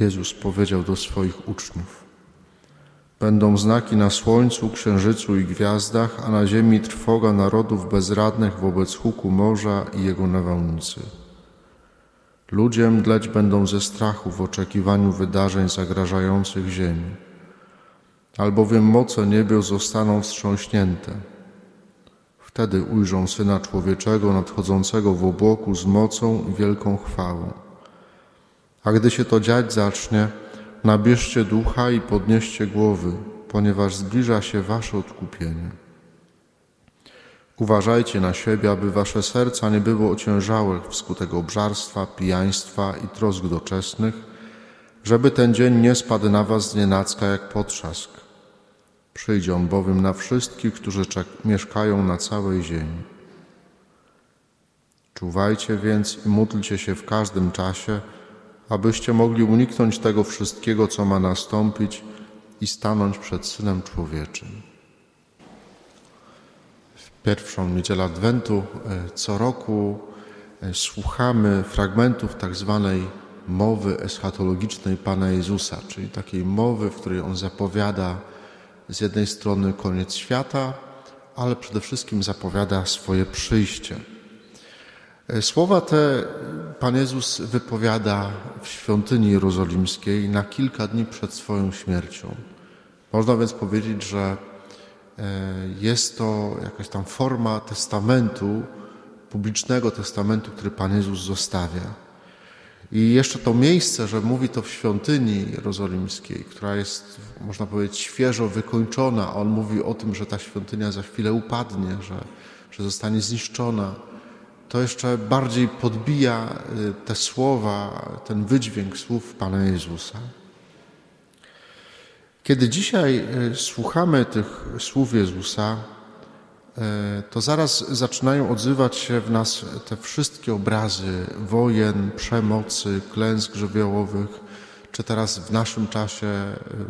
Jezus powiedział do swoich uczniów: Będą znaki na słońcu, księżycu i gwiazdach, a na ziemi trwoga narodów bezradnych wobec huku morza i jego nawałnicy. Ludzie mdleć będą ze strachu w oczekiwaniu wydarzeń zagrażających ziemi, albowiem moce niebios zostaną wstrząśnięte. Wtedy ujrzą Syna Człowieczego nadchodzącego w obłoku z mocą i wielką chwałą. A gdy się to dziać zacznie, nabierzcie ducha i podnieście głowy, ponieważ zbliża się wasze odkupienie. Uważajcie na siebie, aby wasze serca nie było ociężałe wskutek obżarstwa, pijaństwa i trosk doczesnych, żeby ten dzień nie spadł na was z nienacka jak potrzask. Przyjdzie on bowiem na wszystkich, którzy mieszkają na całej ziemi. Czuwajcie więc i módlcie się w każdym czasie, abyście mogli uniknąć tego wszystkiego, co ma nastąpić i stanąć przed Synem Człowieczym. W pierwszą niedzielę Adwentu e, co roku e, słuchamy fragmentów tak zwanej mowy eschatologicznej Pana Jezusa, czyli takiej mowy, w której On zapowiada z jednej strony koniec świata, ale przede wszystkim zapowiada swoje przyjście. E, słowa te Pan Jezus wypowiada w świątyni jerozolimskiej na kilka dni przed swoją śmiercią. Można więc powiedzieć, że e, jest to jakaś tam forma testamentu, publicznego testamentu, który Pan Jezus zostawia. I jeszcze to miejsce, że mówi to w świątyni jerozolimskiej, która jest, można powiedzieć, świeżo wykończona. On mówi o tym, że ta świątynia za chwilę upadnie, że, że zostanie zniszczona to jeszcze bardziej podbija y, te słowa, ten wydźwięk słów Pana Jezusa. Kiedy dzisiaj y, słuchamy tych słów Jezusa, y, to zaraz zaczynają odzywać się w nas te wszystkie obrazy wojen, przemocy, klęsk żywiołowych, czy teraz w naszym czasie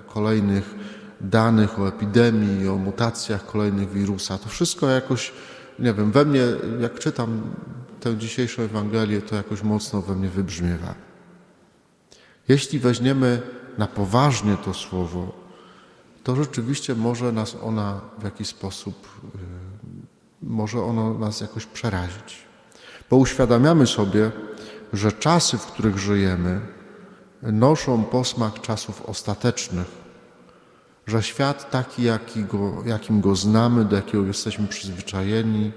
kolejnych danych o epidemii, o mutacjach kolejnych wirusa. To wszystko jakoś nie wiem, we mnie, jak czytam tę dzisiejszą Ewangelię, to jakoś mocno we mnie wybrzmiewa. Jeśli weźmiemy na poważnie to słowo, to rzeczywiście może nas ona w jakiś sposób, y, może ono nas jakoś przerazić. Bo uświadamiamy sobie, że czasy, w których żyjemy, noszą posmak czasów ostatecznych, że świat taki, jaki go, jakim go znamy, do jakiego jesteśmy przyzwyczajeni,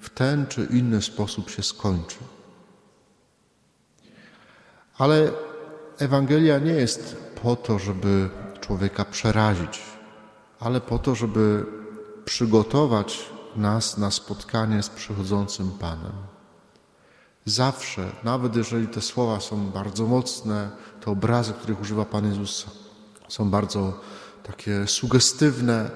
w ten czy inny sposób się skończy. Ale Ewangelia nie jest po to, żeby człowieka przerazić, ale po to, żeby przygotować nas na spotkanie z przychodzącym Panem. Zawsze, nawet jeżeli te słowa są bardzo mocne, te obrazy, których używa Pan Jezus, są bardzo takie sugestywne,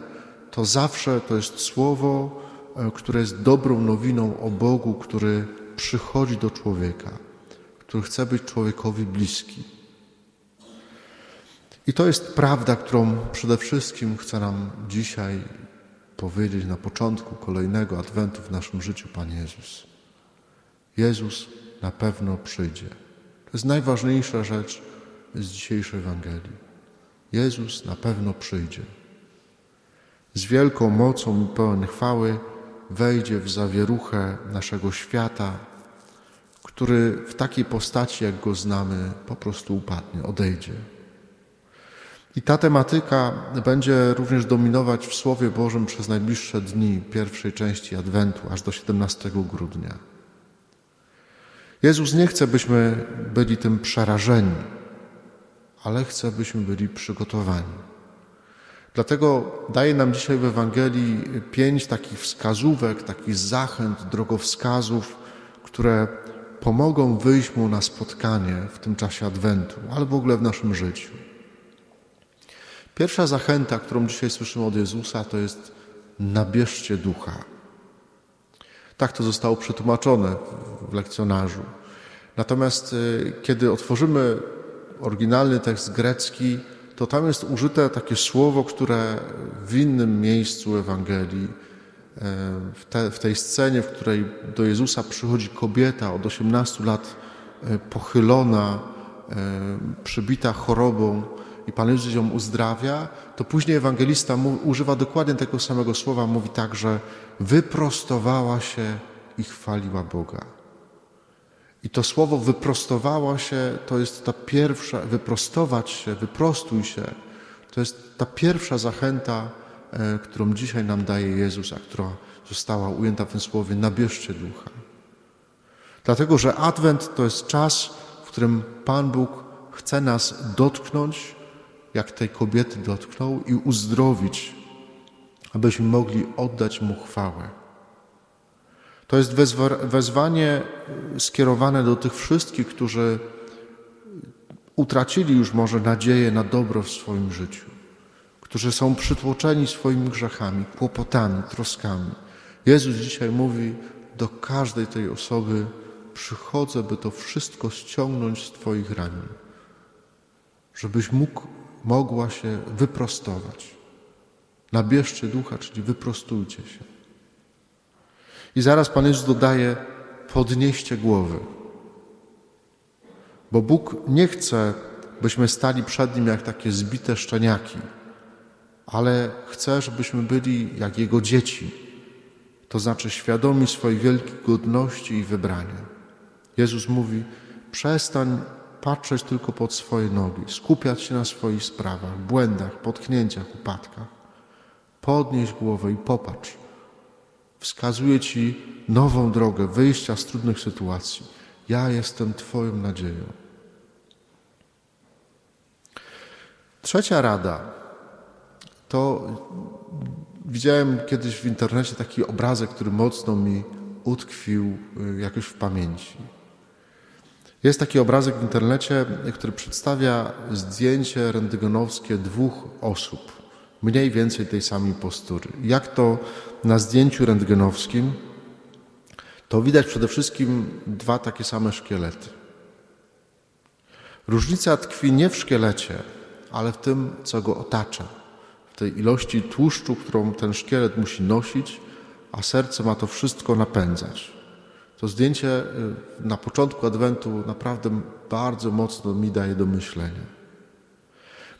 to zawsze to jest słowo, e, które jest dobrą nowiną o Bogu, który przychodzi do człowieka, który chce być człowiekowi bliski. I to jest prawda, którą przede wszystkim chce nam dzisiaj powiedzieć na początku kolejnego adwentu w naszym życiu Pan Jezus. Jezus na pewno przyjdzie. To jest najważniejsza rzecz z dzisiejszej Ewangelii. Jezus na pewno przyjdzie. Z wielką mocą i pełen chwały wejdzie w zawieruchę naszego świata, który w takiej postaci, jak go znamy, po prostu upadnie, odejdzie. I ta tematyka będzie również dominować w Słowie Bożym przez najbliższe dni pierwszej części Adwentu, aż do 17 grudnia. Jezus nie chce, byśmy byli tym przerażeni, ale chce, byśmy byli przygotowani. Dlatego daje nam dzisiaj w Ewangelii pięć takich wskazówek, takich zachęt, drogowskazów, które pomogą wyjść mu na spotkanie w tym czasie Adwentu, ale w ogóle w naszym życiu. Pierwsza zachęta, którą dzisiaj słyszymy od Jezusa, to jest nabierzcie ducha. Tak to zostało przetłumaczone w lekcjonarzu. Natomiast y, kiedy otworzymy oryginalny tekst grecki, to tam jest użyte takie słowo, które w innym miejscu Ewangelii, e, w, te, w tej scenie, w której do Jezusa przychodzi kobieta od 18 lat e, pochylona przybita chorobą i Pan Jezus ją uzdrawia, to później ewangelista mu, używa dokładnie tego samego słowa, mówi tak, że wyprostowała się i chwaliła Boga. I to słowo wyprostowała się to jest ta pierwsza, wyprostować się, wyprostuj się, to jest ta pierwsza zachęta, e, którą dzisiaj nam daje Jezus, a która została ujęta w tym słowie nabierzcie ducha. Dlatego, że Adwent to jest czas, w którym Pan Bóg chce nas dotknąć, jak tej kobiety dotknął i uzdrowić, abyśmy mogli oddać Mu chwałę. To jest wezwanie skierowane do tych wszystkich, którzy utracili już może nadzieję na dobro w swoim życiu, którzy są przytłoczeni swoimi grzechami, kłopotami, troskami. Jezus dzisiaj mówi do każdej tej osoby: Przychodzę, by to wszystko ściągnąć z Twoich ramion, żebyś mógł, mogła się wyprostować. Nabierzcie ducha, czyli wyprostujcie się. I zaraz Pan Jezus dodaje: podnieście głowy. Bo Bóg nie chce, byśmy stali przed Nim jak takie zbite szczeniaki, ale chce, żebyśmy byli jak Jego dzieci, to znaczy świadomi swojej wielkiej godności i wybrania. Jezus mówi: przestań patrzeć tylko pod swoje nogi, skupiać się na swoich sprawach, błędach, potknięciach, upadkach. Podnieś głowę i popatrz. Wskazuje Ci nową drogę wyjścia z trudnych sytuacji. Ja jestem Twoją nadzieją. Trzecia rada to widziałem kiedyś w internecie taki obrazek, który mocno mi utkwił y, jakoś w pamięci. Jest taki obrazek w internecie, który przedstawia zdjęcie rentgenowskie dwóch osób, mniej więcej tej samej postury. Jak to na zdjęciu rentgenowskim, to widać przede wszystkim dwa takie same szkielety. Różnica tkwi nie w szkielecie, ale w tym, co go otacza, w tej ilości tłuszczu, którą ten szkielet musi nosić, a serce ma to wszystko napędzać. To zdjęcie y, na początku Adwentu naprawdę bardzo mocno mi daje do myślenia.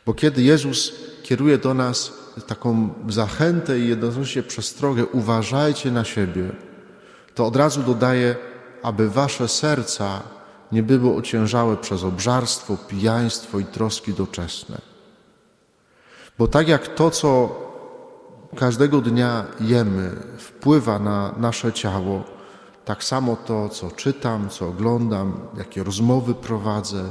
Bo kiedy Jezus kieruje do nas taką zachętę i jednocześnie przestrogę, uważajcie na siebie, to od razu dodaje, aby wasze serca nie były ociężałe przez obżarstwo, pijaństwo i troski doczesne. Bo tak jak to, co każdego dnia jemy, wpływa na nasze ciało, tak samo to, co czytam, co oglądam, jakie rozmowy prowadzę,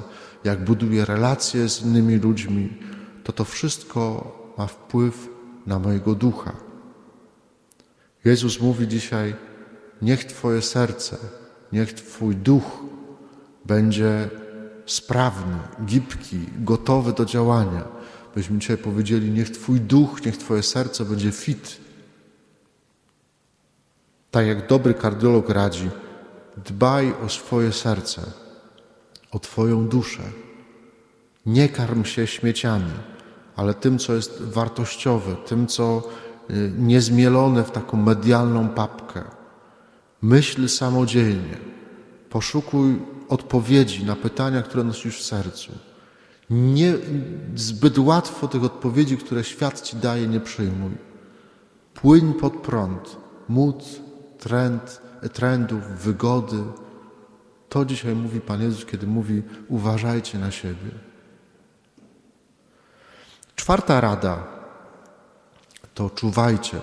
jak buduję relacje z innymi ludźmi, to to wszystko ma wpływ na mojego ducha. Jezus mówi dzisiaj: Niech Twoje serce, niech Twój duch będzie sprawny, gibki, gotowy do działania. Byśmy dzisiaj powiedzieli: Niech Twój duch, niech Twoje serce będzie fit. Tak jak dobry kardiolog radzi, dbaj o swoje serce, o Twoją duszę. Nie karm się śmieciami, ale tym, co jest wartościowe, tym, co y, niezmielone w taką medialną papkę. Myśl samodzielnie, poszukuj odpowiedzi na pytania, które nosisz w sercu. Nie, zbyt łatwo tych odpowiedzi, które świat ci daje, nie przyjmuj. Płyń pod prąd, mód, trend, trendów, wygody. To dzisiaj mówi Pan Jezus, kiedy mówi: uważajcie na siebie. Czwarta rada to czuwajcie.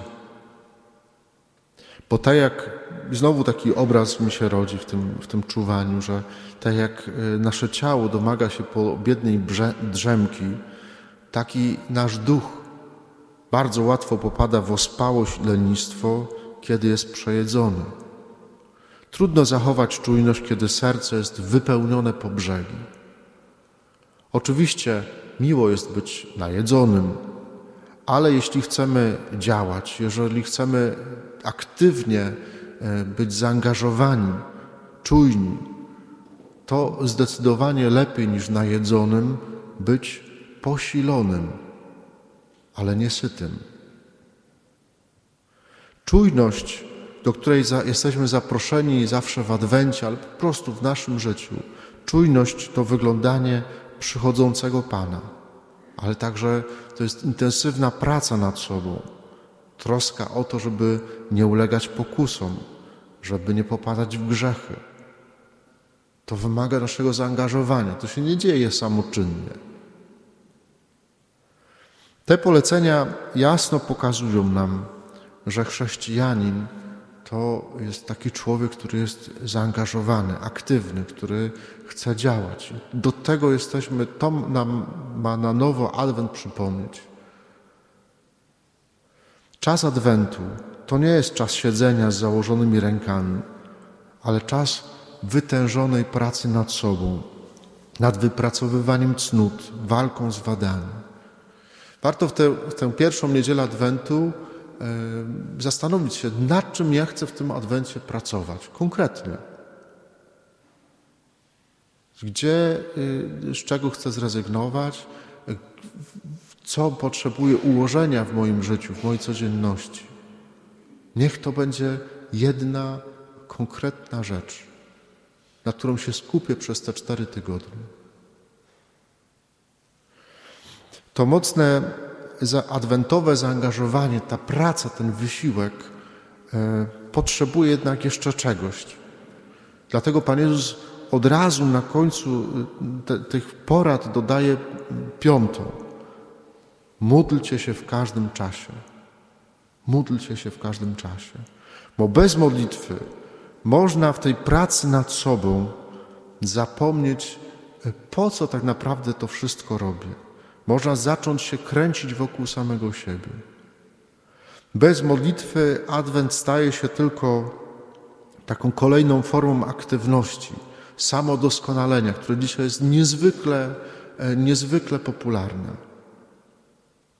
Bo tak jak, znowu taki obraz mi się rodzi w tym, w tym czuwaniu, że tak jak e, nasze ciało domaga się po biednej drzemki, taki nasz duch bardzo łatwo popada w ospałość lenistwo, kiedy jest przejedzony. Trudno zachować czujność, kiedy serce jest wypełnione po brzegi. Oczywiście miło jest być najedzonym, ale jeśli chcemy działać, jeżeli chcemy aktywnie e, być zaangażowani, czujni, to zdecydowanie lepiej niż najedzonym być posilonym, ale niesytym. Czujność, do której jesteśmy zaproszeni zawsze w Adwencie, ale po prostu w naszym życiu, Czujność to wyglądanie przychodzącego Pana, ale także to jest intensywna praca nad sobą, troska o to, żeby nie ulegać pokusom, żeby nie popadać w grzechy. To wymaga naszego zaangażowania, to się nie dzieje samoczynnie. Te polecenia jasno pokazują nam, że chrześcijanin to jest taki człowiek, który jest zaangażowany, aktywny, który chce działać. Do tego jesteśmy, to nam ma na nowo Adwent przypomnieć. Czas Adwentu to nie jest czas siedzenia z założonymi rękami, ale czas wytężonej pracy nad sobą, nad wypracowywaniem cnót, walką z wadami. Warto w tę, w tę pierwszą niedzielę Adwentu zastanowić się, nad czym ja chcę w tym Adwencie pracować konkretnie. Gdzie, y, z czego chcę zrezygnować, co potrzebuję ułożenia w moim życiu, w mojej codzienności. Niech to będzie jedna konkretna rzecz, na którą się skupię przez te cztery tygodnie. To mocne adwentowe zaangażowanie, ta praca, ten wysiłek e, potrzebuje jednak jeszcze czegoś. Dlatego Pan Jezus od razu na końcu e, te, tych porad dodaje piątą. Módlcie się w każdym czasie. Módlcie się w każdym czasie. Bo bez modlitwy można w tej pracy nad sobą zapomnieć, e, po co tak naprawdę to wszystko robię. Można zacząć się kręcić wokół samego siebie. Bez modlitwy Adwent staje się tylko taką kolejną formą aktywności, samodoskonalenia, które dzisiaj jest niezwykle, e, niezwykle popularne.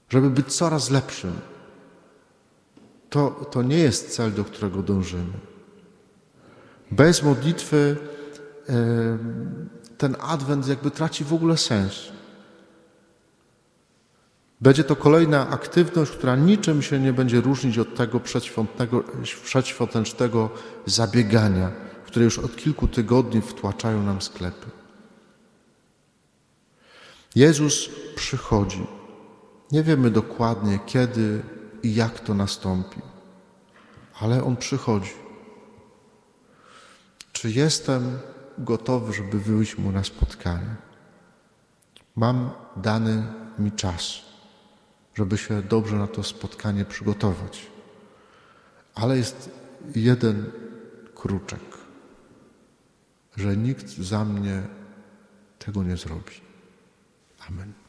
Żeby być coraz lepszym. To, to nie jest cel, do którego dążymy. Bez modlitwy e, ten Adwent jakby traci w ogóle sens. Będzie to kolejna aktywność, która niczym się nie będzie różnić od tego przedświątecznego zabiegania, które już od kilku tygodni wtłaczają nam sklepy. Jezus przychodzi. Nie wiemy dokładnie kiedy i jak to nastąpi, ale On przychodzi. Czy jestem gotowy, żeby wyjść Mu na spotkanie? Mam dany mi czas żeby się dobrze na to spotkanie przygotować. Ale jest jeden kruczek, że nikt za mnie tego nie zrobi. Amen.